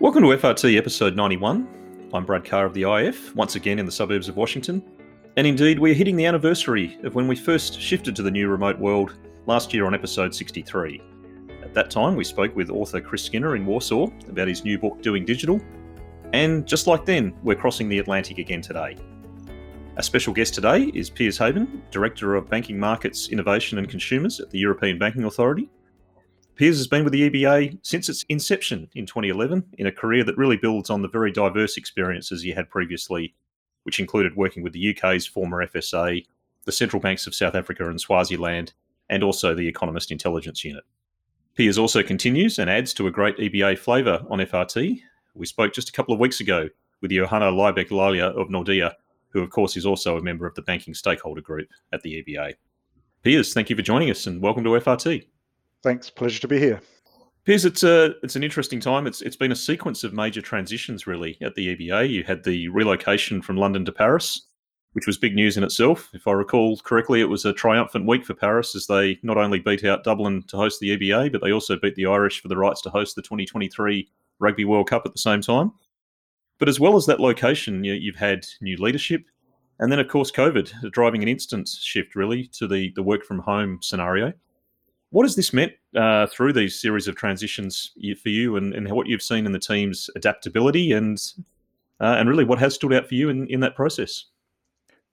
Welcome to FRT episode 91. I'm Brad Carr of the IIF, once again in the suburbs of Washington. And indeed, we're hitting the anniversary of when we first shifted to the new remote world last year on episode 63. At that time, we spoke with author Chris Skinner in Warsaw about his new book, Doing Digital. And just like then, we're crossing the Atlantic again today. Our special guest today is Piers Haben, Director of Banking Markets, Innovation and Consumers at the European Banking Authority. Piers has been with the EBA since its inception in 2011 in a career that really builds on the very diverse experiences he had previously, which included working with the UK's former FSA, the central banks of South Africa and Swaziland, and also the Economist Intelligence Unit. Piers also continues and adds to a great EBA flavour on FRT. We spoke just a couple of weeks ago with Johanna Lybeck Lilja of Nordea, who, of course, is also a member of the banking stakeholder group at the EBA. Piers, thank you for joining us and welcome to FRT. Thanks. Pleasure to be here. Piers, it's a it's an interesting time. It's it's been a sequence of major transitions really at the EBA. You had the relocation from London to Paris, which was big news in itself. If I recall correctly, it was a triumphant week for Paris as they not only beat out Dublin to host the EBA, but they also beat the Irish for the rights to host the 2023 Rugby World Cup at the same time. But as well as that location, you, you've had new leadership, and then of course COVID, driving an instant shift really to the the work from home scenario. What has this meant uh, through these series of transitions for you, and, and what you've seen in the team's adaptability, and uh, and really what has stood out for you in, in that process?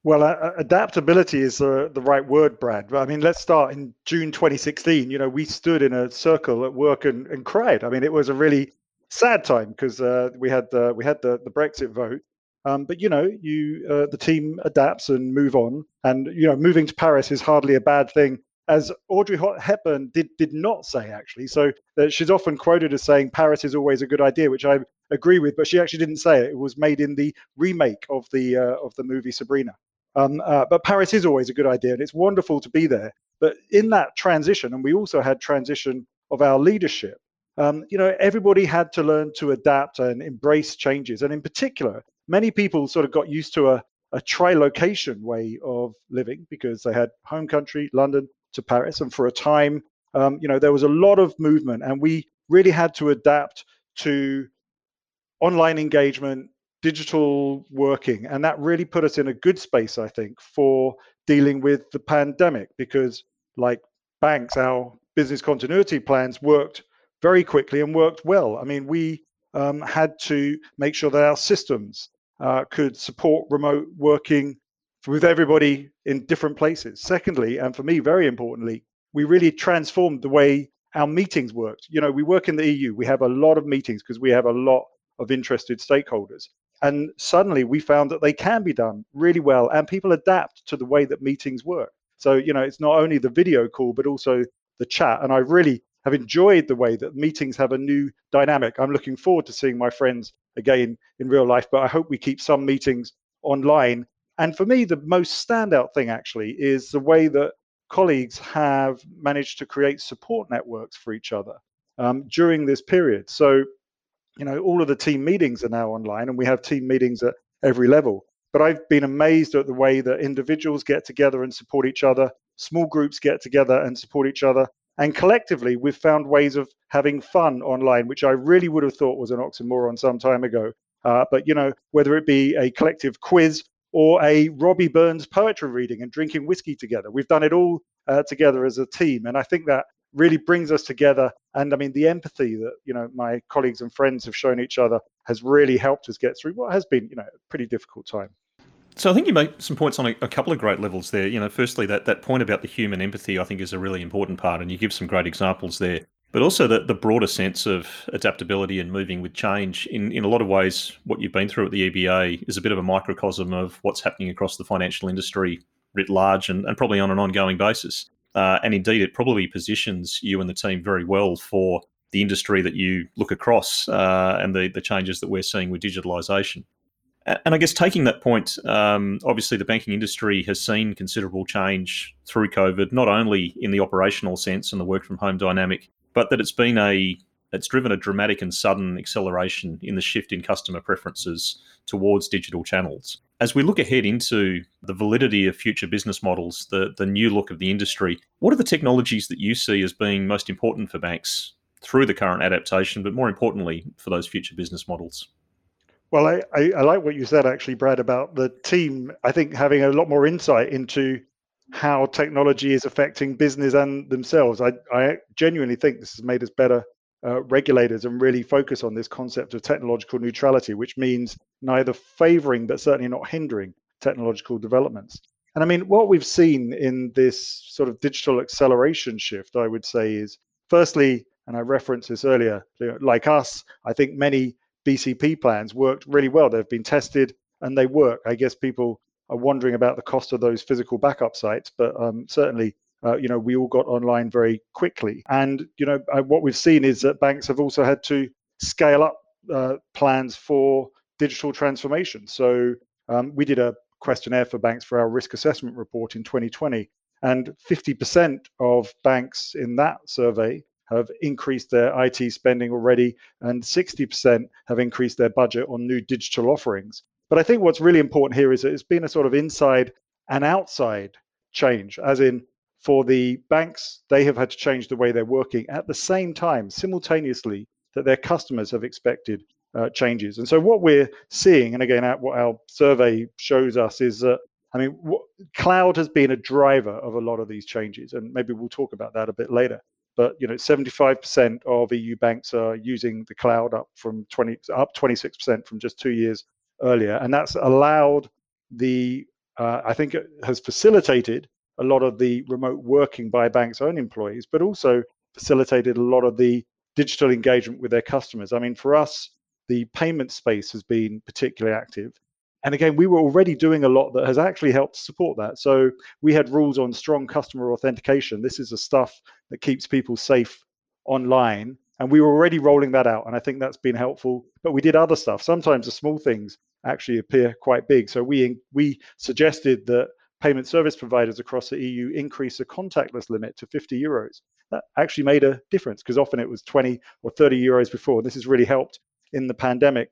Well, uh, adaptability is the right word, Brad. I mean, let's start in June 2016. You know, we stood in a circle at work and, and cried. I mean, it was a really sad time because uh, we had the we had the, the Brexit vote. Um, but you know, you uh, the team adapts and move on, and you know, moving to Paris is hardly a bad thing as Audrey Hepburn did did not say actually. So uh, she's often quoted as saying Paris is always a good idea, which I agree with, but she actually didn't say it. It was made in the remake of the uh, of the movie Sabrina. Um, uh, but Paris is always a good idea, and it's wonderful to be there. But in that transition, and we also had transition of our leadership. Um, you know, everybody had to learn to adapt and embrace changes, and in particular, many people sort of got used to a a tri-location way of living because they had home country, London, to Paris, and for a time, um, you know, there was a lot of movement, and we really had to adapt to online engagement, digital working, and that really put us in a good space, I think, for dealing with the pandemic because, like banks, our business continuity plans worked very quickly and worked well. I mean, we um, had to make sure that our systems uh, could support remote working with everybody in different places. Secondly, and for me, very importantly, we really transformed the way our meetings worked. You know, we work in the EU, we have a lot of meetings because we have a lot of interested stakeholders. And suddenly we found that they can be done really well and people adapt to the way that meetings work. So, you know, it's not only the video call, but also the chat. And I really have enjoyed the way that meetings have a new dynamic. I'm looking forward to seeing my friends again in real life, but I hope we keep some meetings online and for me, the most standout thing actually is the way that colleagues have managed to create support networks for each other um, during this period. So, you know, all of the team meetings are now online, and we have team meetings at every level. But I've been amazed at the way that individuals get together and support each other, small groups get together and support each other. And collectively, we've found ways of having fun online, which I really would have thought was an oxymoron some time ago. Uh, but, you know, whether it be a collective quiz or a Robbie Burns poetry reading and drinking whiskey together. We've done it all uh, together as a team, and I think that really brings us together. And I mean, the empathy that you know my colleagues and friends have shown each other has really helped us get through what has been you know a pretty difficult time. So I think you make some points on a, a, couple of great levels there. You know, firstly, that, that point about the human empathy, I think, is a really important part, and you give some great examples there but also the, the broader sense of adaptability and moving with change. In, in a lot of ways, what you've been through at the EBA is a bit of a microcosm of what's happening across the financial industry writ large and, and probably on an ongoing basis. Uh, and indeed, it probably positions you and the team very well for the industry that you look across uh, and the, the changes that we're seeing with digitalisation. And I guess taking that point, um, obviously the banking industry has seen considerable change through COVID, not only in the operational sense and the work from home dynamic, but that it's been a it's driven a dramatic and sudden acceleration in the shift in customer preferences towards digital channels. As we look ahead into the validity of future business models, the, the new look of the industry, what are the technologies that you see as being most important for banks through the current adaptation, but more importantly, for those future business models. Well, I, I, I, like what you said actually, Brad, about the team. I think having a lot more insight into how technology is affecting business and themselves. I, I genuinely think this has made us better uh, regulators and really focus on this concept of technological neutrality, which means neither favoring but certainly not hindering technological developments. And I mean, what we've seen in this sort of digital acceleration shift, I would say, is firstly, and I referenced this earlier, like us, I think many BCP plans worked really well. They've been tested and they work. I guess people are wondering about the cost of those physical backup sites, but um, certainly, uh, you know, we all got online very quickly. And you know, what we've seen is that banks have also had to scale up uh, plans for digital transformation. So um, we did a questionnaire for banks for our risk assessment report in 2020, and 50% of banks in that survey have increased their IT spending already, and 60% have increased their budget on new digital offerings. But I think what's really important here is that it's been a sort of inside and outside change, as in for the banks, they have had to change the way they're working at the same time, simultaneously, that their customers have expected uh, changes. And so what we're seeing, and again, what our survey shows us is that I mean, what, cloud has been a driver of a lot of these changes, and maybe we'll talk about that a bit later but you know 75% of EU banks are using the cloud up from 20 up 26% from just two years earlier, and that's allowed the uh, I think it has facilitated a lot of the remote working by banks' own employees, but also facilitated a lot of the digital engagement with their customers. I mean, for us, the payment space has been particularly active. And again, we were already doing a lot that has actually helped support that. So we had rules on strong customer authentication. This is the stuff that keeps people safe online. And we were already rolling that out. And I think that's been helpful. But we did other stuff. Sometimes the small things actually appear quite big. So we we suggested that payment service providers across the EU increase the contactless limit to 50 euros. That actually made a difference because often it was 20 or 30 euros before. This has really helped in the pandemic.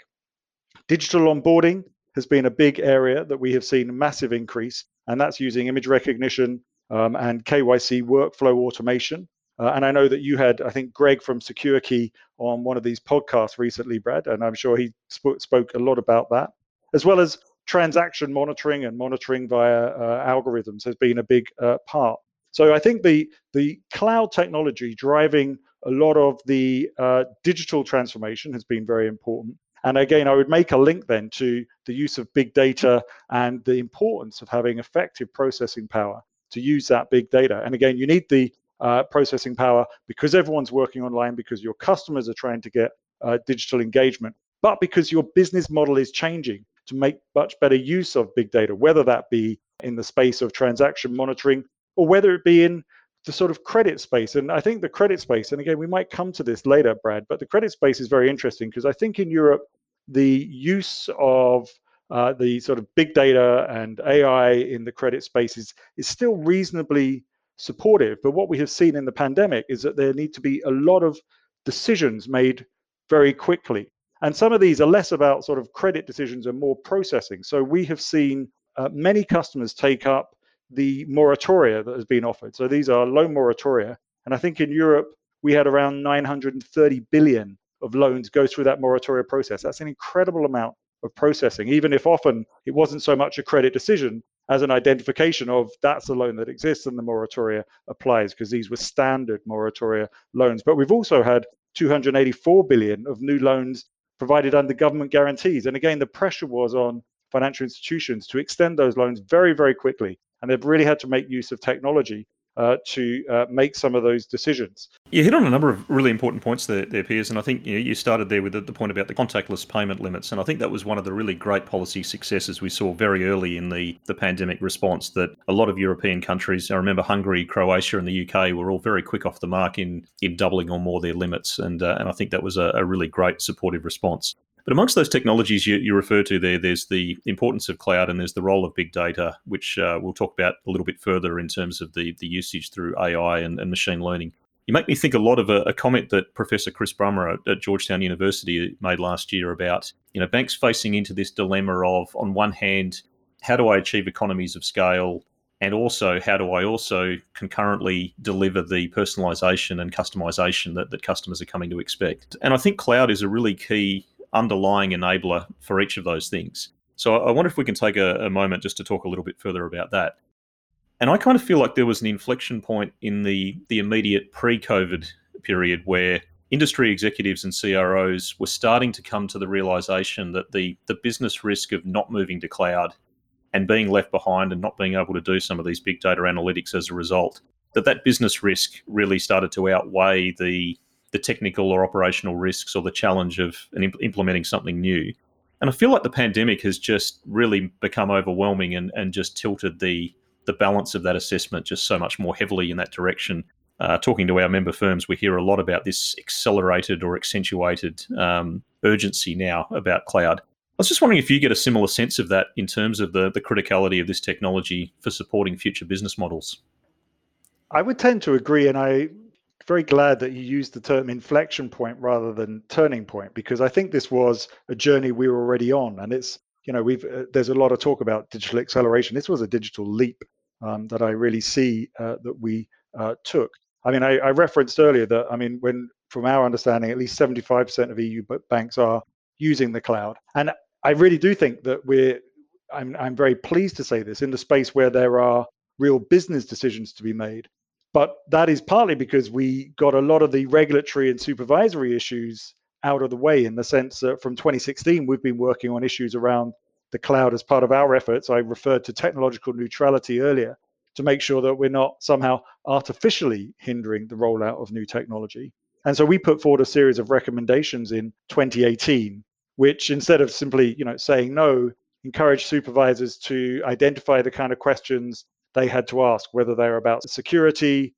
Digital onboarding, has been a big area that we have seen a massive increase, and that's using image recognition um, and KYC workflow automation. Uh, and I know that you had, I think, Greg from SecureKey on one of these podcasts recently, Brad, and I'm sure he sp- spoke a lot about that, as well as transaction monitoring and monitoring via uh, algorithms has been a big uh, part. So I think the the cloud technology driving a lot of the uh, digital transformation has been very important. And again, I would make a link then to the use of big data and the importance of having effective processing power to use that big data. And again, you need the uh, processing power because everyone's working online, because your customers are trying to get uh, digital engagement, but because your business model is changing to make much better use of big data, whether that be in the space of transaction monitoring or whether it be in the sort of credit space. And I think the credit space, and again, we might come to this later, Brad, but the credit space is very interesting because I think in Europe, the use of uh, the sort of big data and AI in the credit space is, is still reasonably supportive. But what we have seen in the pandemic is that there need to be a lot of decisions made very quickly. And some of these are less about sort of credit decisions and more processing. So we have seen uh, many customers take up the moratoria that has been offered. So these are loan moratoria. And I think in Europe, we had around 930 billion of loans go through that moratoria process. That's an incredible amount of processing, even if often it wasn't so much a credit decision as an identification of that's a loan that exists and the moratoria applies because these were standard moratoria loans. But we've also had 284 billion of new loans provided under government guarantees. And again, the pressure was on financial institutions to extend those loans very, very quickly. And they've really had to make use of technology uh, to uh, make some of those decisions. You hit on a number of really important points there, there Piers, and I think you, know, you started there with the, the, point about the contactless payment limits, and I think that was one of the really great policy successes we saw very early in the, the pandemic response. That a lot of European countries, I remember Hungary, Croatia, and the UK, were all very quick off the mark in in doubling or more their limits, and uh, and I think that was a, a really great supportive response. But amongst those technologies you, you refer to there, there's the importance of cloud and there's the role of big data, which uh, we'll talk about a little bit further in terms of the, the usage through AI and, and machine learning. You make me think a lot of a, a comment that Professor Chris Brummer at, at, Georgetown University made last year about you know banks facing into this dilemma of on one hand, how do I achieve economies of scale And also, how do I also concurrently deliver the personalization and customization that, that customers are coming to expect? And I think cloud is a really key underlying enabler for each of those things. So I wonder if we can take a, a moment just to talk a little bit further about that. And I kind of feel like there was an inflection point in the, the immediate pre COVID period where industry executives and CROs were starting to come to the realization that the, the business risk of not moving to cloud and being left behind and not being able to do some of these big data analytics as a result, that that business risk really started to outweigh the the technical or operational risks or the challenge of implementing something new. And I feel like the pandemic has just really become overwhelming and, and just tilted the the balance of that assessment just so much more heavily in that direction. Uh, talking to our member firms, we hear a lot about this accelerated or accentuated um, urgency now about cloud. I was just wondering if you get a similar sense of that in terms of the, the criticality of this technology for supporting future business models. I would tend to agree, and I very glad that you used the term inflection point rather than turning point because I think this was a journey we were already on, and it's you know we've uh, there's a lot of talk about digital acceleration. This was a digital leap um, that I really see uh, that we uh, took. I mean, I, I, referenced earlier that I mean, when from our understanding, at least 75% of EU banks are using the cloud, and I really do think that we're. I'm I'm very pleased to say this in the space where there are real business decisions to be made. But that is partly because we got a lot of the regulatory and supervisory issues out of the way in the sense that from 2016, we've been working on issues around the cloud as part of our efforts. I referred to technological neutrality earlier to make sure that we're not somehow artificially hindering the rollout of new technology. And so we put forward a series of recommendations in 2018, which instead of simply, you know, saying no, encourage supervisors to identify the kind of questions they had to ask, whether they're about security,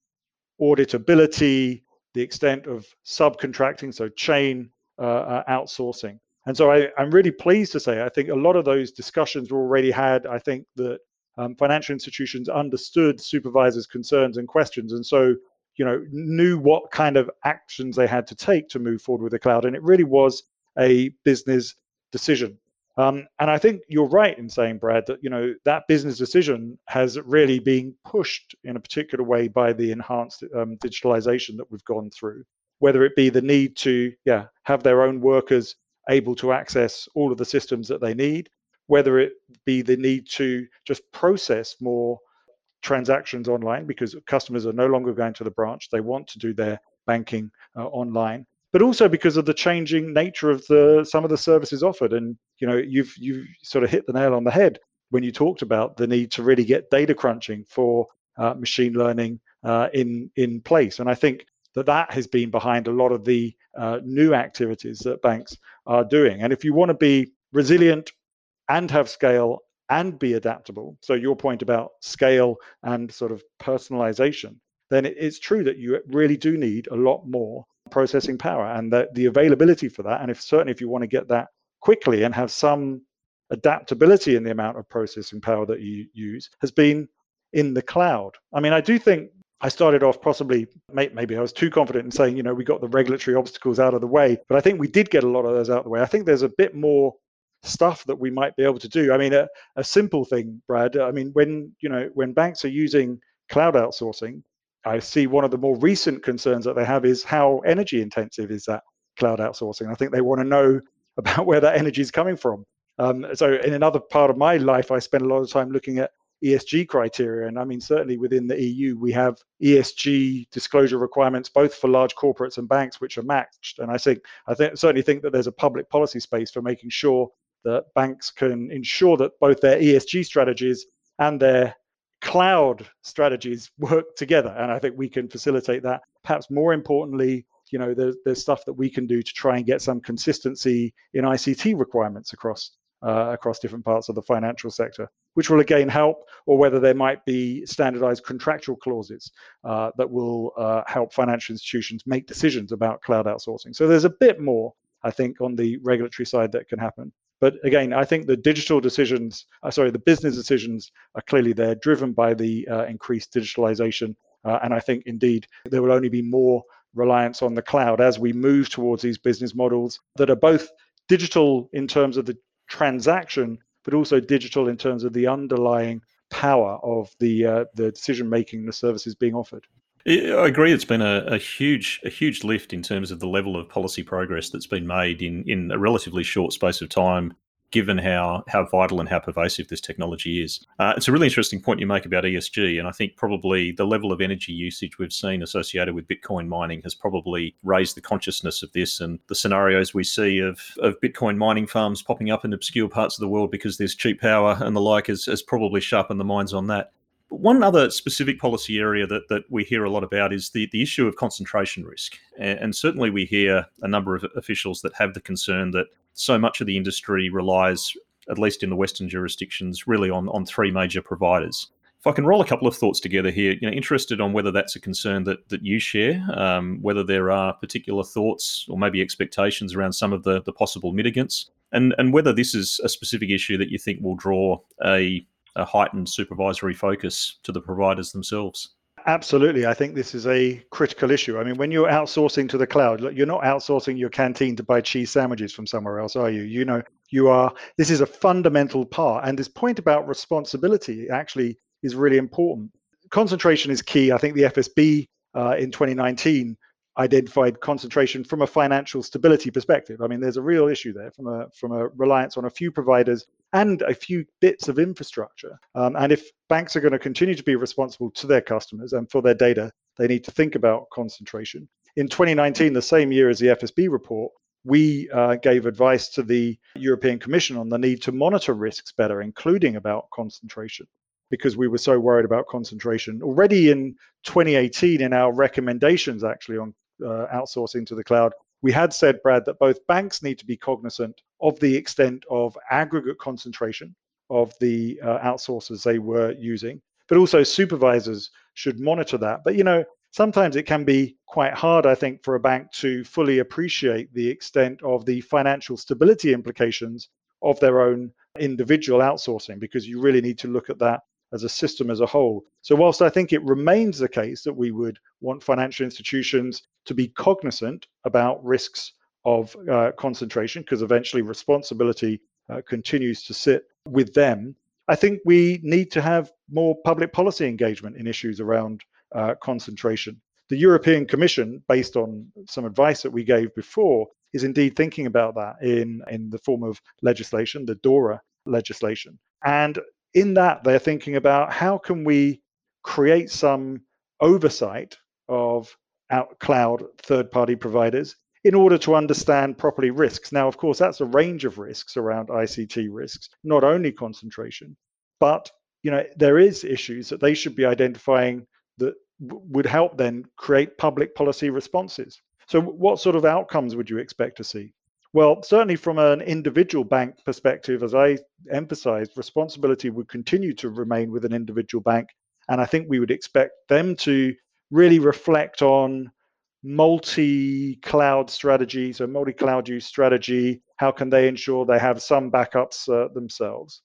auditability, the extent of subcontracting, so chain uh, uh, outsourcing. And so I, am really pleased to say I think a lot of those discussions were already had. I think that um, financial institutions understood supervisors' concerns and questions, and so you know knew what kind of actions they had to take to move forward with the cloud. And it really was a business decision. Um, and I think you're right in saying, Brad, that you know that business decision has really been pushed in a particular way by the enhanced um, digitalization that we've gone through. Whether it be the need to, yeah, have their own workers able to access all of the systems that they need, whether it be the need to just process more transactions online because customers are no longer going to the branch. They want to do their banking uh, online, but also because of the changing nature of the some of the services offered. And you know, you've you've sort of hit the nail on the head when you talked about the need to really get data crunching for uh, machine learning uh, in in place. And I think that that has been behind a lot of the uh, new activities that banks are doing. And if you want to be resilient and have scale and be adaptable, so your point about scale and sort of personalization, then it's true that you really do need a lot more processing power and the, the availability for that. And if certainly if you want to get that quickly and have some adaptability in the amount of processing power that you use has been in the cloud. I mean, I do think I started off possibly, maybe I was too confident in saying, you know, we got the regulatory obstacles out of the way, but I think we did get a lot of those out of the way. I think there's a bit more stuff that we might be able to do. I mean, a, a simple thing, Brad. I mean, when you know when banks are using cloud outsourcing, I see one of the more recent concerns that they have is how energy intensive is that cloud outsourcing. I think they want to know about where that energy is coming from. Um, so in another part of my life, I spend a lot of time looking at ESG criteria. And I mean, certainly within the EU, we have ESG disclosure requirements both for large corporates and banks, which are matched. And I think I think certainly think that there's a public policy space for making sure that banks can ensure that both their ESG strategies and their cloud strategies work together. And I think we can facilitate that. Perhaps more importantly, you know, there's, there's stuff that we can do to try and get some consistency in ICT requirements across uh, across different parts of the financial sector, which will again help, or whether there might be standardized contractual clauses uh, that will uh, help financial institutions make decisions about cloud outsourcing. So there's a bit more, I think, on the regulatory side that can happen. But again, I think the digital decisions, uh, sorry, the business decisions are clearly there, driven by the uh, increased digitalization. Uh, and I think indeed there will only be more reliance on the cloud as we move towards these business models that are both digital in terms of the transaction, but also digital in terms of the underlying power of the uh, the decision making the services being offered. I agree. It's been a, a, huge, a huge lift in terms of the level of policy progress that's been made in in a relatively short space of time given how how vital and how pervasive this technology is. Uh, it's a really interesting point you make about ESG, and I think probably the level of energy usage we've seen associated with Bitcoin mining has probably raised the consciousness of this and the scenarios we see of, of Bitcoin mining farms popping up in obscure parts of the world because there's cheap power and the like has, has probably sharpened the minds on that. One other specific policy area that, that we hear a lot about is the, the issue of concentration risk. And, and certainly we hear a number of officials that have the concern that so much of the industry relies, at least in the Western jurisdictions, really on, on three major providers. If I can roll a couple of thoughts together here, you know, interested on whether that's a concern that that you share, um, whether there are particular thoughts or maybe expectations around some of the the possible mitigants, and and whether this is a specific issue that you think will draw a, a heightened supervisory focus to the providers themselves. Absolutely. I think this is a critical issue. I mean, when you're outsourcing to the cloud, you're not outsourcing your canteen to buy cheese sandwiches from somewhere else, are you? You know, you are, this is a fundamental part. And this point about responsibility actually is really important. Concentration is key. I think the FSB uh, in 2019 identified concentration from a financial stability perspective. I mean, there's a real issue there from a from a reliance on a few providers and a few bits of infrastructure. Um, and if banks are going to continue to be responsible to their customers and for their data, they need to think about concentration. In 2019, the same year as the FSB report, we uh, gave advice to the European Commission on the need to monitor risks better, including about concentration, because we were so worried about concentration. Already in 2018, in our recommendations actually on uh, outsourcing to the cloud, we had said, Brad, that both banks need to be cognizant of the extent of aggregate concentration of the uh, outsourcers they were using, but also supervisors should monitor that. But you know, sometimes it can be quite hard, I think, for a bank to fully appreciate the extent of the financial stability implications of their own individual outsourcing, because you really need to look at that as a system as a whole. So, whilst I think it remains the case that we would want financial institutions to be cognizant about risks of uh, concentration, because eventually responsibility uh, continues to sit with them, I think we need to have more public policy engagement in issues around uh, concentration. The European Commission, based on some advice that we gave before, is indeed thinking about that in, in the form of legislation, the DORA legislation. And in that, they're thinking about how can we create some oversight of out cloud third party providers in order to understand properly risks. Now, of course, that's a range of risks around ICT risks, not only concentration, but you know there is issues that they should be identifying that w- would help then create public policy responses. So, what sort of outcomes would you expect to see? Well, certainly from an individual bank perspective, as I emphasized, responsibility would continue to remain with an individual bank. And I think we would expect them to really reflect on multi cloud strategy, so multi cloud use strategy. How can they ensure they have some backups uh, themselves?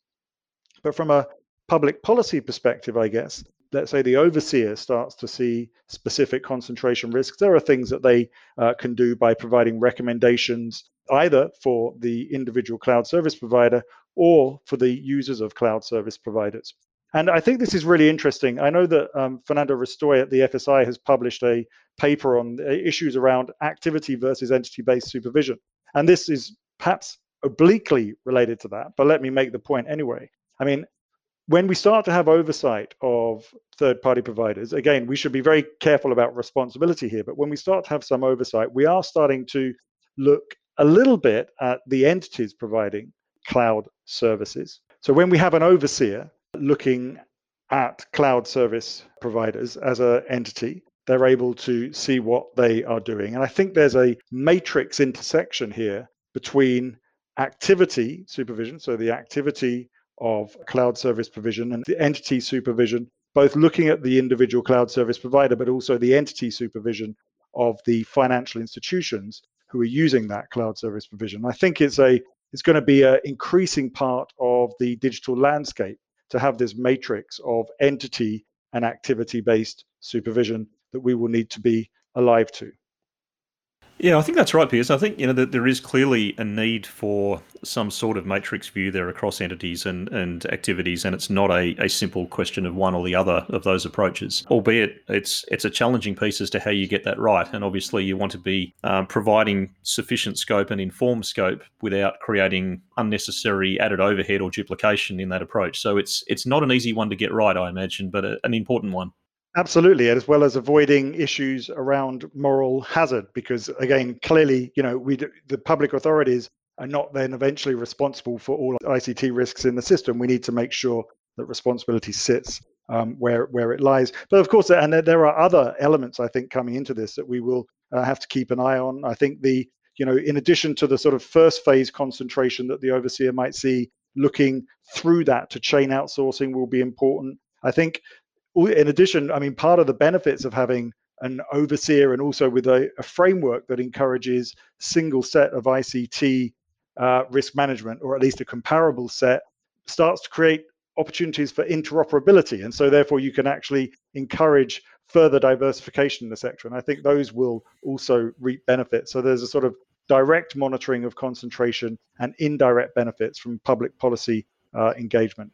But from a public policy perspective, I guess, let's say the overseer starts to see specific concentration risks, there are things that they uh, can do by providing recommendations either for the individual cloud service provider or for the users of cloud service providers. And I think this is really interesting. I know that um, Fernando Restoy at the FSI has published a paper on issues around activity versus entity based supervision. And this is perhaps obliquely related to that, but let me make the point anyway. I mean, when we start to have oversight of third party providers, again, we should be very careful about responsibility here. But when we start to have some oversight, we are starting to look a little bit at the entities providing cloud services. So when we have an overseer looking at cloud service providers as an entity, they're able to see what they are doing. And I think there's a matrix intersection here between activity supervision, so the activity of cloud service provision and the entity supervision, both looking at the individual cloud service provider, but also the entity supervision of the financial institutions who are using that cloud service provision. I think it's a it's going to be an increasing part of the digital landscape to have this matrix of entity and activity based supervision that we will need to be alive to. Yeah, I think that's right, Piers. I think you know that there is clearly a need for some sort of matrix view there across entities and, and activities, and it's not a, a simple question of one or the other of those approaches. Albeit it's it's a challenging piece as to how you get that right, and obviously you want to be um, providing sufficient scope and informed scope without creating unnecessary added overhead or duplication in that approach. So it's it's not an easy one to get right, I imagine, but a, an important one. Absolutely, as well as avoiding issues around moral hazard, because again, clearly, you know, we the public authorities are not then eventually responsible for all ICT risks in the system. We need to make sure that responsibility sits um, where where it lies. But of course, and there are other elements I think coming into this that we will uh, have to keep an eye on. I think the you know, in addition to the sort of first phase concentration that the overseer might see, looking through that to chain outsourcing will be important. I think in addition, I mean, part of the benefits of having an overseer and also with a, a framework that encourages single set of ICT uh, risk management, or at least a comparable set, starts to create opportunities for interoperability. And so, therefore, you can actually encourage further diversification in the sector. And I think those will also reap benefits. So, there's a sort of direct monitoring of concentration and indirect benefits from public policy uh, engagement.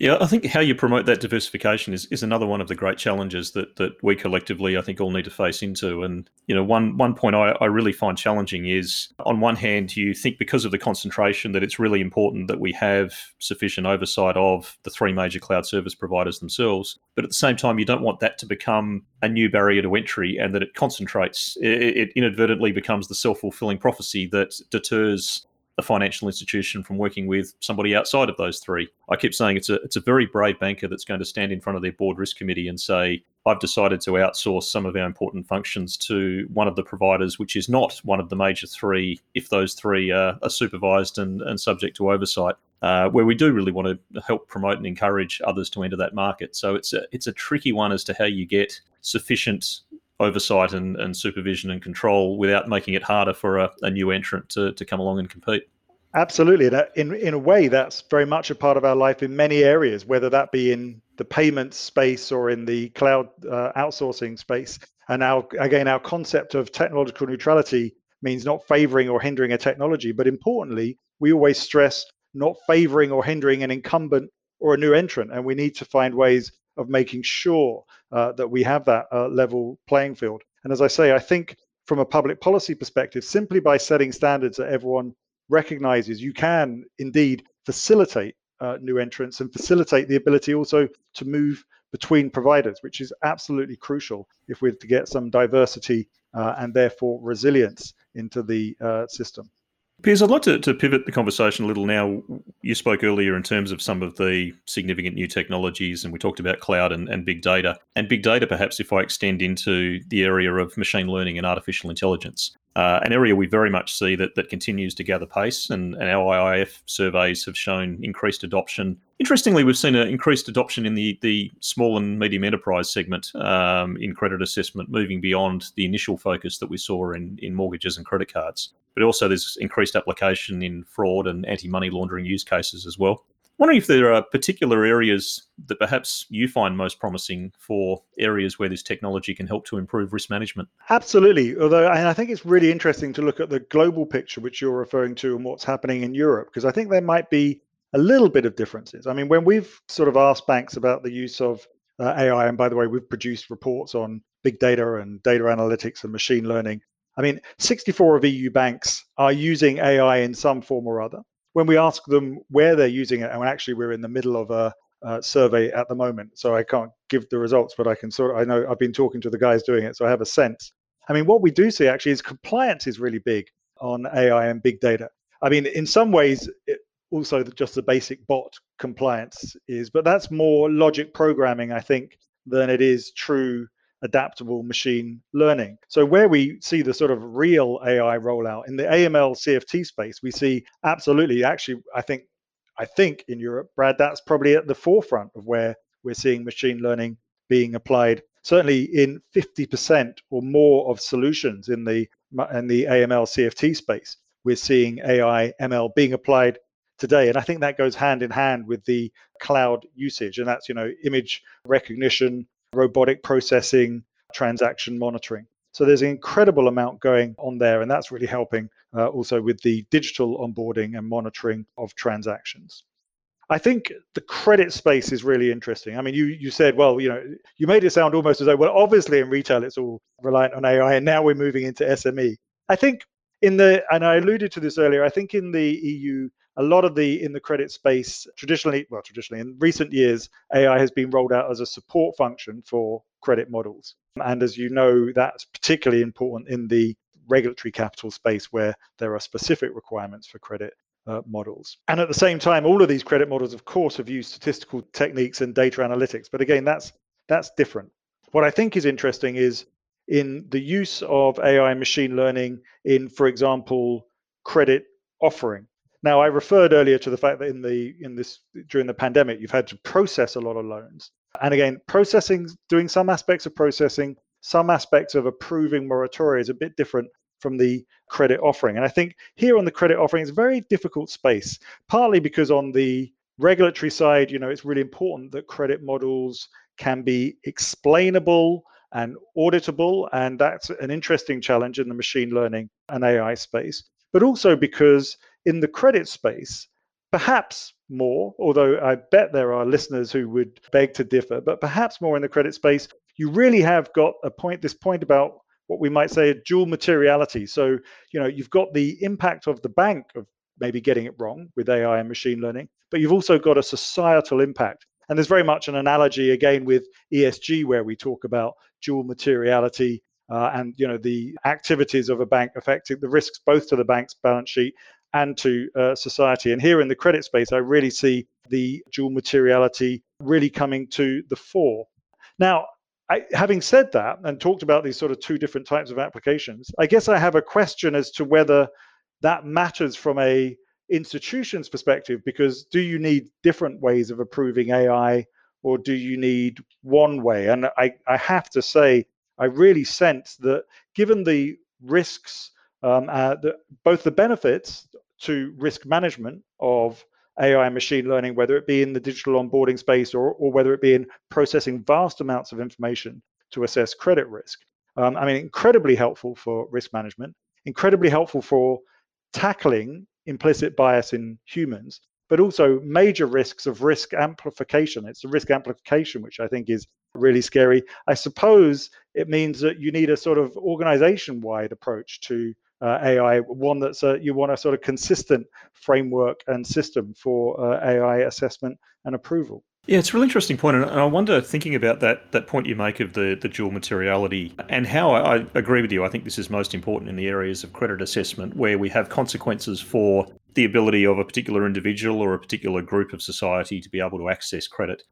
Yeah, I think how you promote that diversification is, is another one of the great challenges that, that we collectively, I think, all need to face into. And you know, one one point I, I really find challenging is, on one hand, you think because of the concentration that it's really important that we have sufficient oversight of the three major cloud service providers themselves, but at the same time, you don't want that to become a new barrier to entry, and that it concentrates. It, it inadvertently becomes the self fulfilling prophecy that deters a financial institution from working with somebody outside of those three. I keep saying it's a it's a very brave banker that's going to stand in front of their board risk committee and say, I've decided to outsource some of our important functions to one of the providers, which is not one of the major three, if those three are, are supervised and, and subject to oversight. Uh, where we do really want to help promote and encourage others to enter that market. So it's a it's a tricky one as to how you get sufficient oversight and, and supervision and control without making it harder for a, a new entrant to, to come along and compete. Absolutely. That In, in a way, that's very much a part of our life in many areas, whether that be in the payments space or in the cloud uh, outsourcing space. And our, again, our concept of technological neutrality means not favoring or hindering a technology, but importantly, we always stress not favoring or hindering an incumbent or a new entrant. And we need to find ways of making sure uh, that we have that uh, level playing field. And as I say, I think from a public policy perspective, simply by setting standards that everyone recognizes, you can indeed facilitate uh, new entrants and facilitate the ability also to move between providers, which is absolutely crucial if we're to get some diversity uh, and therefore resilience into the uh, system. Piers, I'd like to, to pivot the conversation a little now. You spoke earlier in terms of some of the significant new technologies, and we talked about cloud and, and big data. And big data, perhaps, if I extend into the area of machine learning and artificial intelligence. Uh, an area we very much see that, that continues to gather pace, and, and our IIF surveys have shown increased adoption. Interestingly, we've seen an increased adoption in the, the small and medium enterprise segment um, in credit assessment, moving beyond the initial focus that we saw in, in mortgages and credit cards. But also, there's increased application in fraud and anti money laundering use cases as well wondering if there are particular areas that perhaps you find most promising for areas where this technology can help to improve risk management. Absolutely. Although I think it's really interesting to look at the global picture, which you're referring to, and what's happening in Europe, because I think there might be a little bit of differences. I mean, when we've sort of asked banks about the use of uh, AI, and by the way, we've produced reports on big data and data analytics and machine learning. I mean, 64 of EU banks are using AI in some form or other when we ask them where they're using it, and actually we're in the middle of a, a survey at the moment, so I can't give the results, but I can sort of, I know I've been talking to the guys doing it, so I have a sense. I mean, what we do see actually is compliance is really big on AI and big data. I mean, in some ways, it, also just the basic bot compliance is, but that's more logic programming, I think, than it is true adaptable machine learning. So where we see the sort of real AI rollout in the AML CFT space, we see absolutely actually I think I think in Europe, Brad, that's probably at the forefront of where we're seeing machine learning being applied. Certainly in 50% or more of solutions in the in the AML CFT space, we're seeing AI ML being applied today and i think that goes hand in hand with the cloud usage and that's you know image recognition robotic processing, transaction monitoring. So there's an incredible amount going on there, and that's really helping uh, also with the digital onboarding and monitoring of transactions. I think the credit space is really interesting. I mean, you you said, well, you know, you made it sound almost as though, well, obviously in retail it's all reliant on AI, and now we're moving into SME. I think in the, and I alluded to this earlier, I think in the EU, a lot of the in the credit space traditionally, well, traditionally in recent years, AI has been rolled out as a support function for credit models. And as you know, that's particularly important in the regulatory capital space where there are specific requirements for credit uh, models. And at the same time, all of these credit models, of course, have used statistical techniques and data analytics. But again, that's that's different. What I think is interesting is in the use of AI and machine learning in, for example, credit offering. Now, I referred earlier to the fact that in the in this during the pandemic, you've had to process a lot of loans. And again, processing, doing some aspects of processing, some aspects of approving moratoria is a bit different from the credit offering. And I think here on the credit offering, it's a very difficult space, partly because on the regulatory side, you know, it's really important that credit models can be explainable and auditable. And that's an interesting challenge in the machine learning and AI space. But also because in the credit space, perhaps more, although I bet there are listeners who would beg to differ, but perhaps more in the credit space, you really have got a point, this point about what we might say a dual materiality. So, you know, you've got the impact of the bank of maybe getting it wrong with AI and machine learning, but you've also got a societal impact. And there's very much an analogy again with ESG where we talk about dual materiality uh, and you know the activities of a bank affecting the risks both to the bank's balance sheet and to uh, society. And here in the credit space, I really see the dual materiality really coming to the fore. Now, I, having said that and talked about these sort of two different types of applications, I guess I have a question as to whether that matters from a institution's perspective because do you need different ways of approving AI or do you need one way? And I, I have to say, I really sense that given the risks, um, uh, the, both the benefits to risk management of AI and machine learning, whether it be in the digital onboarding space or, or whether it be in processing vast amounts of information to assess credit risk. Um, I mean, incredibly helpful for risk management, incredibly helpful for tackling implicit bias in humans, but also major risks of risk amplification. It's the risk amplification which I think is really scary. I suppose it means that you need a sort of organization wide approach to uh, AI, one that's a, you want a sort of consistent framework and system for uh, AI assessment and approval. Yeah, it's a really interesting point, and I wonder, thinking about that that point you make of the the dual materiality, and how I, I agree with you. I think this is most important in the areas of credit assessment, where we have consequences for the ability of a particular individual or a particular group of society to be able to access credit.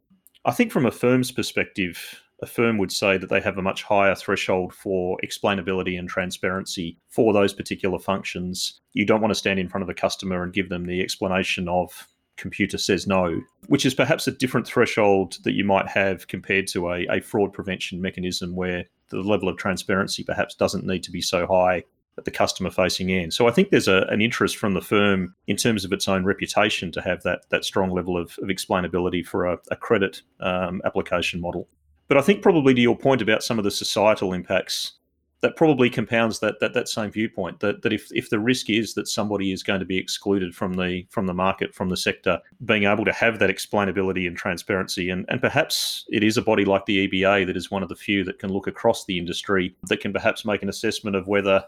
I think from a firm's perspective, a firm would say that they have a much higher threshold for explainability and transparency for those particular functions. You don't want to stand in front of a customer and give them the explanation of computer says no, which is perhaps a different threshold that you might have compared to a, a fraud prevention mechanism where the level of transparency perhaps doesn't need to be so high at the customer facing end. So I think there's a, an interest from the firm in terms of its own reputation to have that that strong level of, of explainability for a, a credit um, application model. But I think probably to your point about some of the societal impacts, that probably compounds that that, that same viewpoint that, that if, if the risk is that somebody is going to be excluded from the from the market, from the sector, being able to have that explainability and transparency and, and perhaps it is a body like the EBA that is one of the few that can look across the industry that can perhaps make an assessment of whether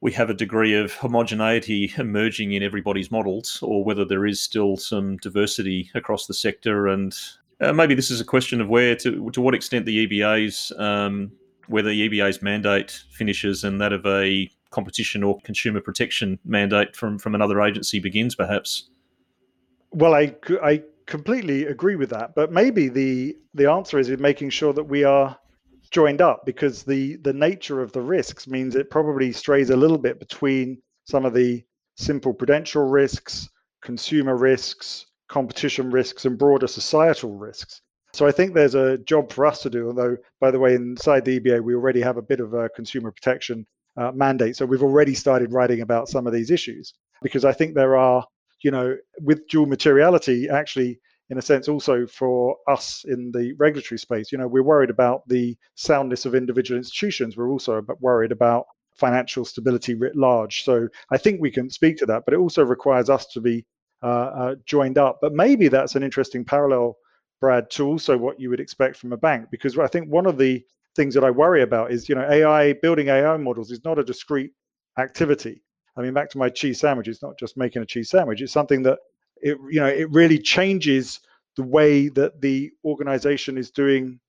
we have a degree of homogeneity emerging in everybody's models, or whether there is still some diversity across the sector and uh, maybe this is a question of where to to what extent the EBA's um, where the EBA's mandate finishes and that of a competition or consumer protection mandate from from another agency begins, perhaps. Well, I I completely agree with that, but maybe the the answer is in making sure that we are joined up because the the nature of the risks means it probably strays a little bit between some of the simple prudential risks, consumer risks, competition risks and broader societal risks. So I think there's a job for us to do. Although, by the way, inside the EBA, we already have a bit of a consumer protection uh, mandate. So we've already started writing about some of these issues because I think there are, you know, with dual materiality, actually, in a sense also for us in the regulatory space. You know, we're worried about the soundness of individual institutions. We're also worried about financial stability writ large. So I think we can speak to that, but it also requires us to be uh, uh, joined up. But maybe that's an interesting parallel, Brad, to also what you would expect from a bank, because I think one of the things that I worry about is, you know, AI building AI models is not a discrete activity. I mean, back to my cheese sandwich, it's not just making a cheese sandwich. It's something that it, you know, it really changes the way that the organization is doing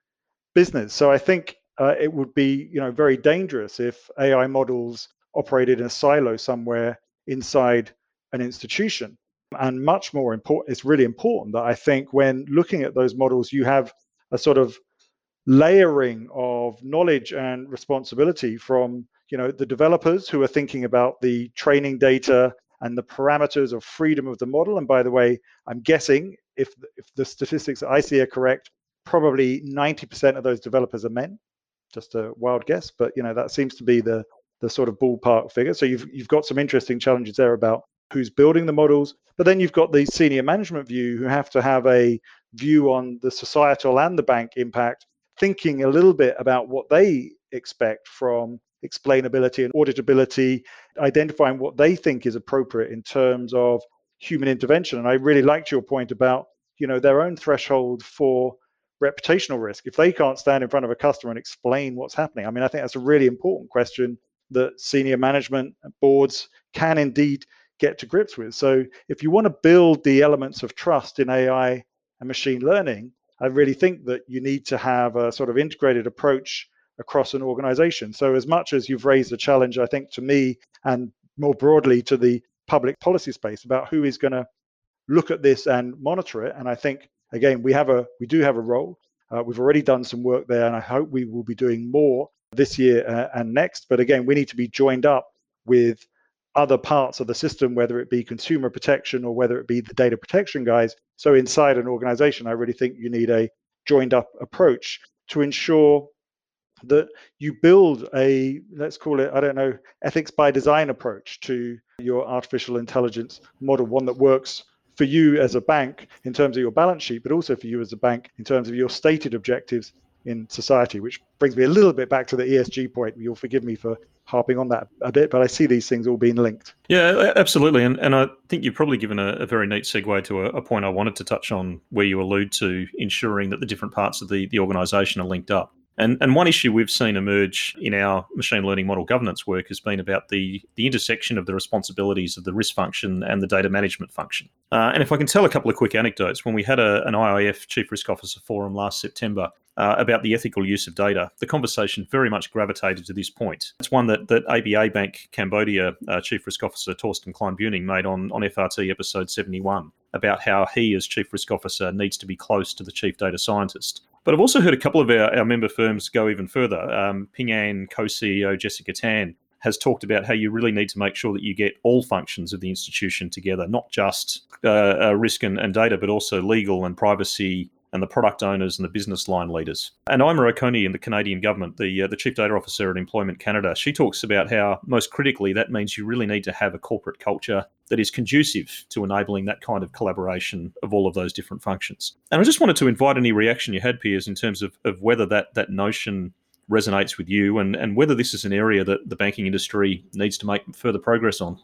business. So I think uh, it would be, you know, very dangerous if AI models operated in a silo somewhere inside an institution. And much more important, it's really important that I think when looking at those models, you have a sort of layering of knowledge and responsibility from you know the developers who are thinking about the training data and the parameters of freedom of the model. And by the way i'm guessing if if the statistics that i see are correct probably 90% of those developers are men. Just a wild guess but you know that seems to be the the sort of ballpark figure. So you've you've got some interesting challenges there about who's building the models but then you've got the senior management view who have to have a view on the societal and the bank impact thinking a little bit about what they expect from explainability and auditability, identifying what they think is appropriate in terms of human intervention. And I really liked your point about, you know, their own threshold for reputational risk. If they can't stand in front of a customer and explain what's happening, I mean, I think that's a really important question that senior management boards can indeed get to grips with. So if you want to build the elements of trust in AI and machine learning, I really think that you need to have a sort of integrated approach across an organization. So, as much as you've raised a challenge, I think to me and more broadly to the public policy space about who is going to look at this and monitor it, and I think again we have a we do have a role. Uh, we've already done some work there, and I hope we will be doing more this year uh, and next. But again, we need to be joined up with other parts of the system, whether it be consumer protection or whether it be the data protection guys. So inside an organization, I really think you need a joined up approach to ensure that you build a let's call it i don't know ethics by design approach to your artificial intelligence model one that works for you as a bank in terms of your balance sheet but also for you as a bank in terms of your stated objectives in society which brings me a little bit back to the esg point you'll forgive me for harping on that a bit, but I see these things all being linked. Yeah, absolutely. And, and I think you've probably given a, a very neat segue to a, a, point I wanted to touch on where you allude to ensuring that the different parts of the, the organisation are linked up. And, and one issue we've seen emerge in our machine learning model governance work has been about the, the intersection of the responsibilities of the risk function and the data management function. Uh, and if I can tell a couple of quick anecdotes, when we had a, an IIF Chief Risk Officer forum last September, uh, about the ethical use of data. The conversation very much gravitated to this point. It's one that, that ABA Bank Cambodia uh, Chief Risk Officer Torsten Klein-Buning made on, on FRT episode 71 about how he, as Chief Risk Officer, needs to be close to the Chief Data Scientist. But I've also heard a couple of our, our member firms go even further. Um, Ping An co CEO Jessica Tan has talked about how you really need to make sure that you get all functions of the institution together, not just uh, uh, risk and, and, data, but also legal and privacy and the product owners and the business line leaders. And Ima Okonny in the Canadian government, the uh, the chief data officer at Employment Canada, she talks about how most critically that means you really need to have a corporate culture that is conducive to enabling that kind of collaboration of all of those different functions. And I just wanted to invite any reaction you had, Piers, in terms of, of whether that that notion resonates with you and, and whether this is an area that the banking industry needs to make further progress on.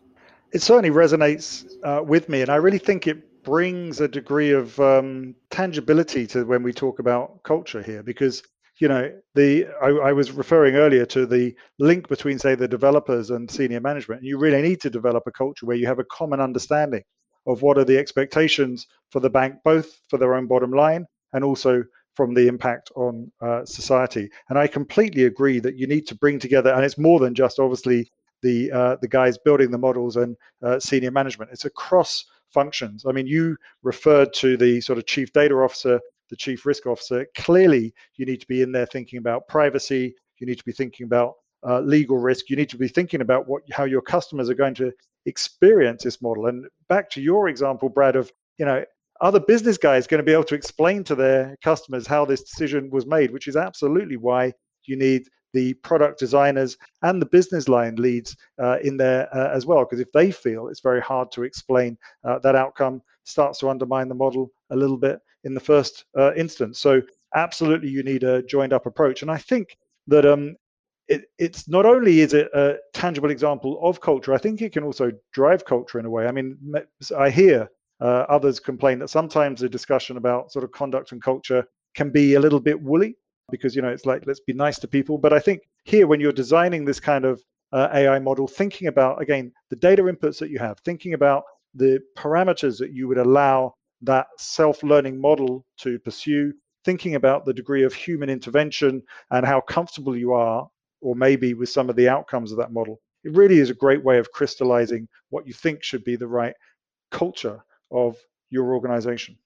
It certainly resonates uh, with me, and I really think it brings a degree of um, tangibility to when we talk about culture here because you know the I, I, was referring earlier to the link between say the developers and senior management. You really need to develop a culture where you have a common understanding of what are the expectations for the bank both for their own bottom line and also from the impact on uh, society. And i completely agree that you need to bring together and it's more than just obviously the uh, the guys building the models and uh, senior management. It's across functions. I mean, you referred to the sort of chief data officer, the chief risk officer. Clearly, you need to be in there thinking about privacy. You need to be thinking about uh, legal risk. You need to be thinking about what how your customers are going to experience this model. And back to your example, Brad, of you know other business guys going to be able to explain to their customers how this decision was made, which is absolutely why you need the product designers and the business line leads uh, in there uh, as well. Because if they feel it's very hard to explain uh, that outcome, starts to undermine the model a little bit. in the first uh, instance. So absolutely, you need a joined up approach. And I think that um, it, it's not only is it a tangible example of culture, I think it can also drive culture in a way. I mean, I hear uh, others complain that sometimes the discussion about sort of conduct and culture can be a little bit woolly because you know it's like let's be nice to people. But I think here, when you're designing this kind of uh, AI model, thinking about again the data inputs that you have, thinking about the parameters that you would allow that self-learning model to pursue, thinking about the degree of human intervention and how comfortable you are or maybe with some of the outcomes of that model. It really is a great way of crystallizing what you think should be the right culture of your organization.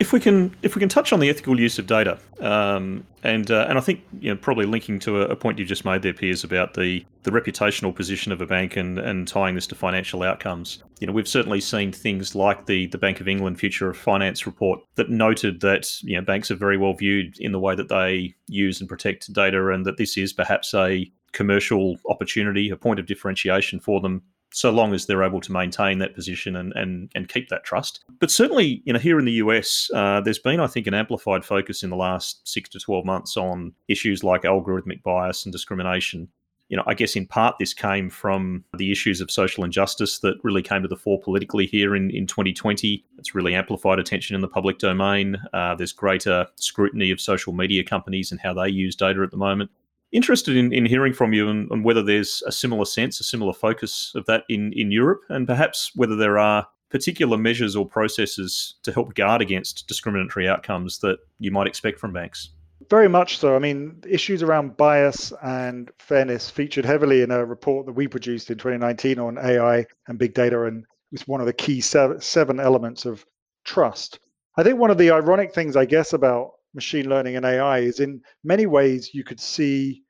If we can, if we can touch on the ethical use of data, um, and uh, and I think you know probably linking to a, a, point you just made there, Piers, about the the reputational position of a bank and and tying this to financial outcomes. You know, we've certainly seen things like the the Bank of England Future of Finance report that noted that you know banks are very well viewed in the way that they use and protect data, and that this is perhaps a commercial opportunity, a point of differentiation for them so long as they're able to maintain that position and, and, and keep that trust. But certainly, you know, here in the US, uh, there's been, I think, an amplified focus in the last six to 12 months on issues like algorithmic bias and discrimination. You know, I guess in part this came from the issues of social injustice that really came to the fore politically here in, in 2020. It's really amplified attention in the public domain. Uh, there's greater scrutiny of social media companies and how they use data at the moment interested in, in hearing from you on, on whether there's a similar sense, a similar focus of that in, in Europe, and perhaps whether there are particular measures or processes to help guard against discriminatory outcomes that you might expect from banks. Very much so. I mean, issues around bias and fairness featured heavily in a report that we produced in 2019 on AI and big data, and it's one of the key seven elements of trust. I think one of the ironic things, I guess, about machine learning and AI is in many ways you could see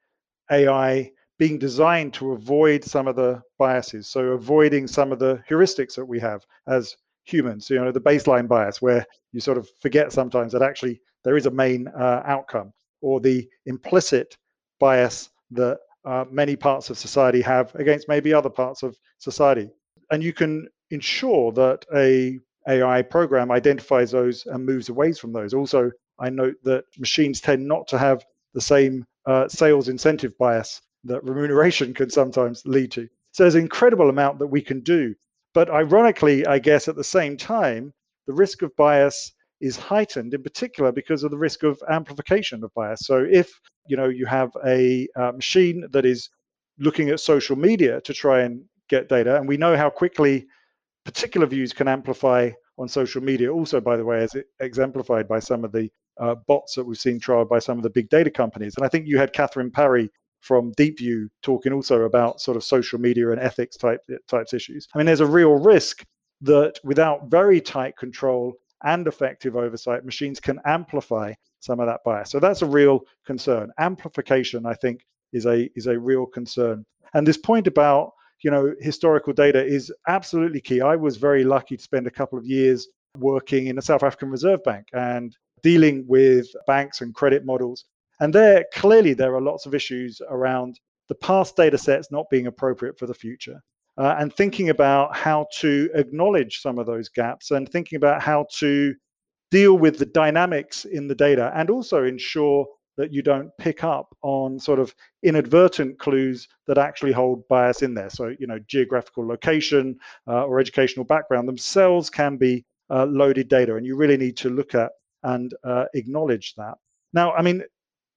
AI being designed to avoid some of the biases. So avoiding some of the heuristics that we have as humans, you know, the baseline bias where you sort of forget sometimes that actually there is a main uh, outcome or the implicit bias that uh, many parts of society have against maybe other parts of society. And you can ensure that a AI program identifies those and moves away from those. Also, I note that machines tend not to have the same uh, sales incentive bias that remuneration can sometimes lead to. So there's an incredible amount that we can do. But ironically, I guess at the same time, the risk of bias is heightened in particular because of the risk of amplification of bias. So if you know you have a uh, machine that is looking at social media to try and get data, and we know how quickly particular views can amplify on social media. Also, by the way, as exemplified by some of the uh, bots that we've seen trialed by some of the big data companies. And I think you had Catherine Parry from DeepView talking also about sort of social media and ethics type types issues. I mean, there's a real risk that without very tight control and effective oversight, machines can amplify some of that bias. So that's a real concern. Amplification, I think, is a is a real concern. And this point about you know historical data is absolutely key. I was very lucky to spend a couple of years working in the South African Reserve Bank, and dealing with banks and credit models. And there, clearly, there are lots of issues around the past data sets not being appropriate for the future. Uh, and thinking about how to acknowledge some of those gaps and thinking about how to deal with the dynamics in the data and also ensure that you don't pick up on sort of inadvertent clues that actually hold bias in there. So, you know, geographical location uh, or educational background themselves can be uh, loaded data, and you really need to look at and uh, acknowledge that. Now, I mean,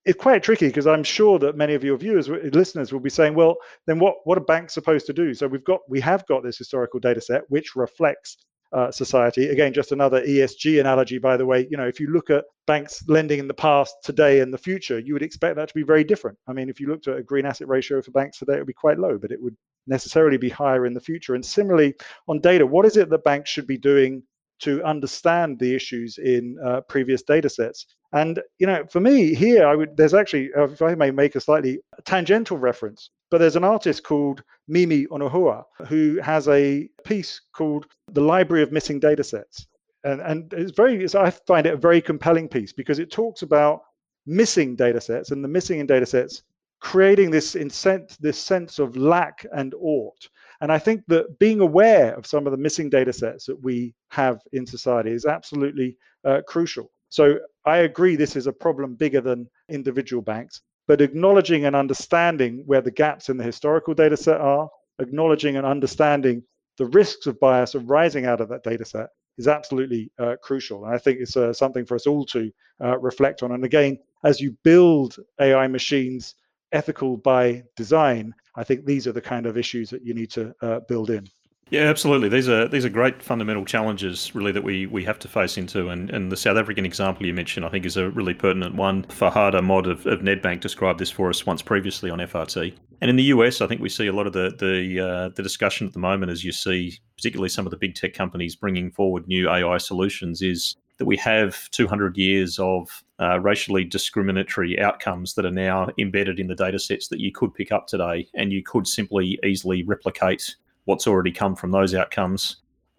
it's quite tricky because I'm sure that many of your viewers, listeners, will be saying, "Well, then what? What are banks supposed to do?" So we've got, we have got this historical data set which reflects uh, society. Again, just another ESG analogy, by the way. You know, if you look at banks lending in the past, today, and the future, you would expect that to be very different. I mean, if you looked at a green asset ratio for banks today, it would be quite low, but it would necessarily be higher in the future. And similarly, on data, what is it that banks should be doing to understand the issues in uh, previous data sets. And you know, for me here, I would there's actually, uh, if I may make a slightly tangential reference, but there's an artist called Mimi Onuoha who has a piece called "The Library of Missing Data Sets," and and it's very, it's, I find it a very compelling piece because it talks about missing data sets and the missing in data sets creating this incent, this sense of lack and ought and I think that being aware of some of the missing data sets that we have in society is absolutely uh, crucial. So I agree this is a problem bigger than individual banks, but acknowledging and understanding where the gaps in the historical data set are, acknowledging and understanding the risks of bias arising out of that data set is absolutely uh, crucial. And I think it's uh, something for us all to uh, reflect on. And again, as you build AI machines ethical by design, I think these are the kind of issues that you need to uh, build in. Yeah, absolutely. These are these are great fundamental challenges, really, that we, we have to face into. And, and the South African example you mentioned, I think, is a really pertinent one. Farhad Ahmad of, of Nedbank described this for us once previously on FRT. And in the US, I think we see a lot of the the uh, the discussion at the moment, as you see, particularly some of the big tech companies bringing forward new AI solutions, is that we have 200 years of uh, racially discriminatory outcomes that are now embedded in the data sets that you could pick up today, and you could simply easily replicate what's already come from those outcomes.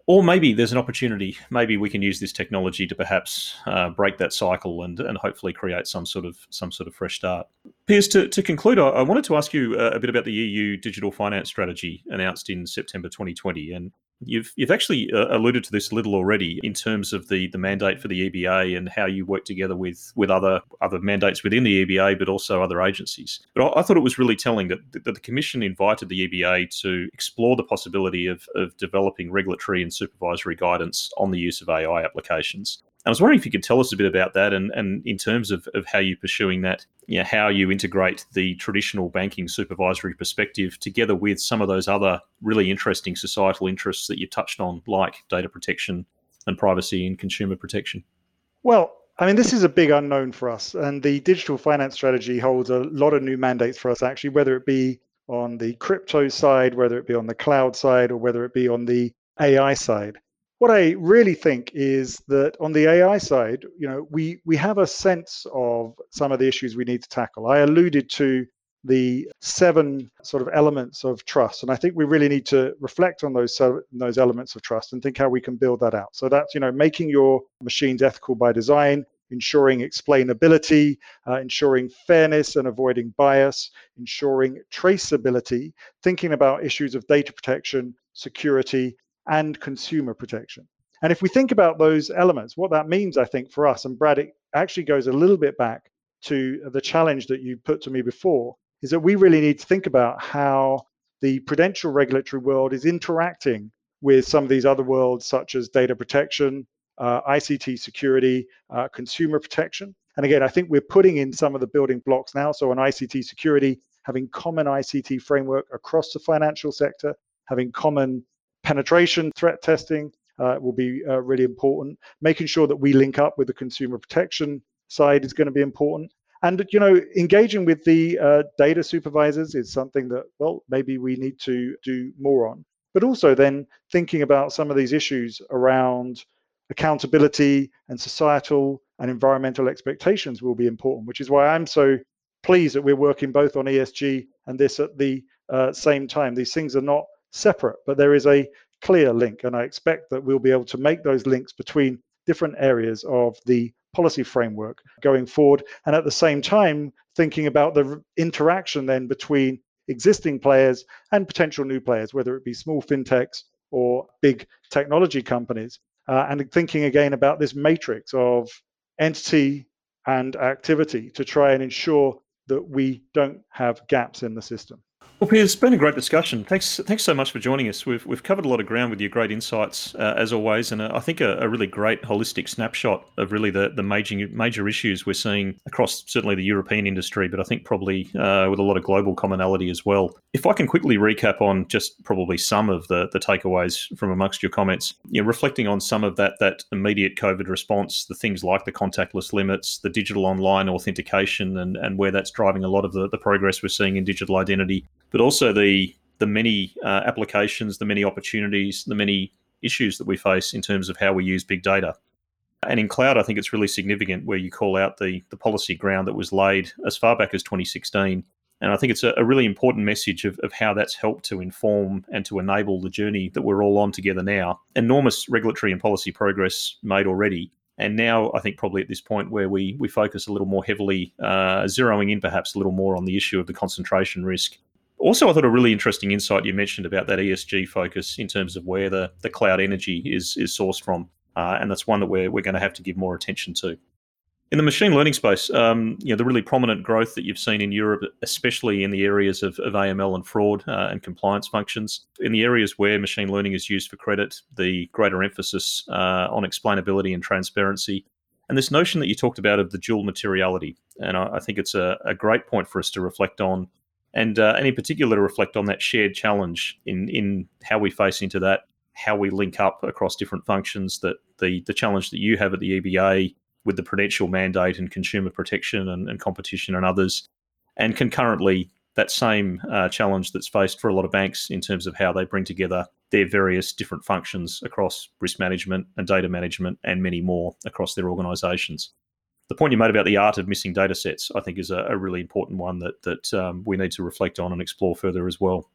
Or maybe there's an opportunity. Maybe we can use this technology to perhaps uh, break that cycle and, and hopefully create some sort of some sort of fresh start. Piers, to, to conclude, I, I wanted to ask you uh, a bit about the EU digital finance strategy announced in September 2020, and You've you've actually uh, alluded to this a little already in terms of the the mandate for the EBA and how you work together with with other other mandates within the EBA, but also other agencies. But I, I thought it was really telling that, that the Commission invited the EBA to explore the possibility of of developing regulatory and supervisory guidance on the use of AI applications. I was wondering if you could tell us a bit about that and, and in terms of, of how you're pursuing that, you know, how you integrate the traditional banking supervisory perspective together with some of those other really interesting societal interests that you touched on, like data protection and privacy and consumer protection. Well, I mean, this is a big unknown for us, and the digital finance strategy holds a lot of new mandates for us, actually, whether it be on the crypto side, whether it be on the cloud side, or whether it be on the AI side what I really think is that on the AI side, you know, we we have a sense of some of the issues we need to tackle. I alluded to the seven sort of elements of trust, and I think we really need to reflect on those those elements of trust and think how we can build that out. So that's you know making your machines ethical by design, ensuring explainability, uh, ensuring fairness and avoiding bias, ensuring traceability, thinking about issues of data protection, security, and consumer protection. And if we think about those elements, what that means, I think, for us, and Brad, it actually goes a little bit back to the challenge that you put to me before, is that we really need to think about how the prudential regulatory world is interacting with some of these other worlds, such as data protection, uh, ICT security, uh, consumer protection. And again, I think we're putting in some of the building blocks now. So on ICT security, having common ICT framework across the financial sector, having common penetration threat testing uh, will be uh, really important. Making sure that we link up with the consumer protection side is going to be important. And you know, engaging with the uh, data supervisors is something that well maybe we need to do more on. But also then thinking about some of these issues around accountability and societal and environmental expectations will be important. Which is why I'm so pleased that we're working both on ESG and this at the uh, same time. These things are not separate, but there is a clear link. And I expect that we'll be able to make those links between different areas of the policy framework going forward. And at the same time, thinking about the interaction then between existing players and potential new players, whether it be small fintechs or big technology companies. Uh, and thinking again about this matrix of entity and activity to try and ensure that we don't have gaps in the system. Well, Peter, it's been a great discussion. Thanks, thanks so much for joining us. We've we've covered a lot of ground with your great insights uh, as always, and uh, I think a, a, really great holistic snapshot of really the the major major issues we're seeing across certainly the European industry, but I think probably uh, with a lot of global commonality as well. If I can quickly recap on just probably some of the the takeaways from amongst your comments, you know, reflecting on some of that that immediate COVID response, the things like the contactless limits, the digital online authentication, and and where that's driving a lot of the the progress we're seeing in digital identity but also the the many uh, applications, the many opportunities, the many issues that we face in terms of how we use big data. And in cloud, I think it's really significant where you call out the the policy ground that was laid as far back as 2016. And I think it's a, a really important message of, of how that's helped to inform and to enable the journey that we're all on together now. Enormous regulatory and policy progress made already. And now I think probably at this point where we we focus a little more heavily, uh, zeroing in perhaps a little more on the issue of the concentration risk also, I thought a really interesting insight you mentioned about that ESG focus in terms of where the, the cloud energy is is sourced from, uh, and that's one that we're we're going to have to give more attention to. In the machine learning space, um, you know, the really prominent growth that you've seen in Europe, especially in the areas of, of AML and fraud uh, and compliance functions, in the areas where machine learning is used for credit, the greater emphasis uh, on explainability and transparency, and this notion that you talked about of the dual materiality. And I, I think it's a, a, great point for us to reflect on, and uh, in particular to reflect on that shared challenge in in how we face into that, how we link up across different functions. That the the challenge that you have at the EBA with the prudential mandate and consumer protection and, and competition and others. And concurrently, that same uh, challenge that's faced for a lot of banks in terms of how they bring together their various different functions across risk management and data management and many more across their organisations. The point you made about the art of missing data sets, I think, is a, a really important one that that um, we need to reflect on and explore further as well.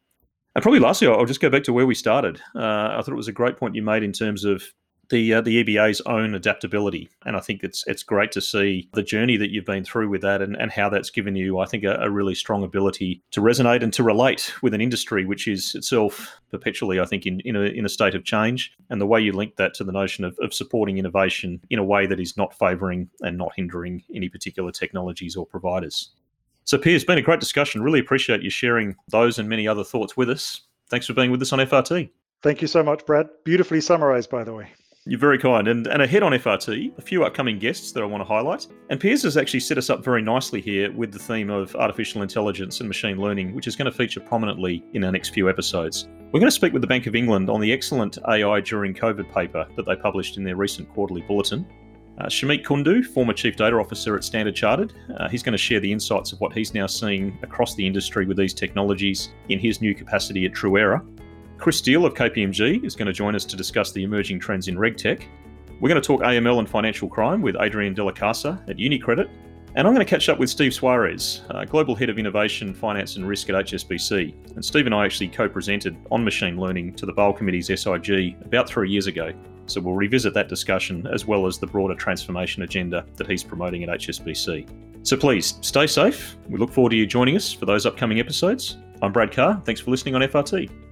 And probably lastly, I'll just go back to where we started. Uh, I thought it was a great point you made in terms of the uh, the EBA's own adaptability, and I think it's it's great to see the journey that you've been through with that, and, and how that's given you, I think, a, a, really strong ability to resonate and to relate with an industry which is itself perpetually, I think, in in a, in a state of change, and the way you link that to the notion of, of supporting innovation in a way that is not favouring and not hindering any particular technologies or providers. So, Piers, it's been a great discussion. Really appreciate you sharing those and many other thoughts with us. Thanks for being with us on FRT. Thank you so much, Brad. Beautifully summarized, by the way. You're very kind. And, and ahead on FRT, a few upcoming guests that I want to highlight. And Piers has actually set us up very nicely here with the theme of artificial intelligence and machine learning, which is going to feature prominently in our next few episodes. We're going to speak with the Bank of England on the excellent AI during COVID paper that they published in their recent quarterly bulletin. Uh, Kundu, former Chief Data Officer at Standard Chartered, uh, he's going to share the insights of what he's now seeing across the industry with these technologies in his new capacity at Truera. Chris Steele of KPMG is going to join us to discuss the emerging trends in RegTech. We're going to talk AML and financial crime with Adrian Della Casa at UniCredit. And I'm going to catch up with Steve Suarez, uh, Global Head of Innovation, Finance and Risk at HSBC. And Steve and I actually co presented on machine learning to the Basel Committee's SIG about three years ago. So we'll revisit that discussion as well as the broader transformation agenda that he's promoting at HSBC. So please stay safe. We look forward to you joining us for those upcoming episodes. I'm Brad Carr. Thanks for listening on FRT.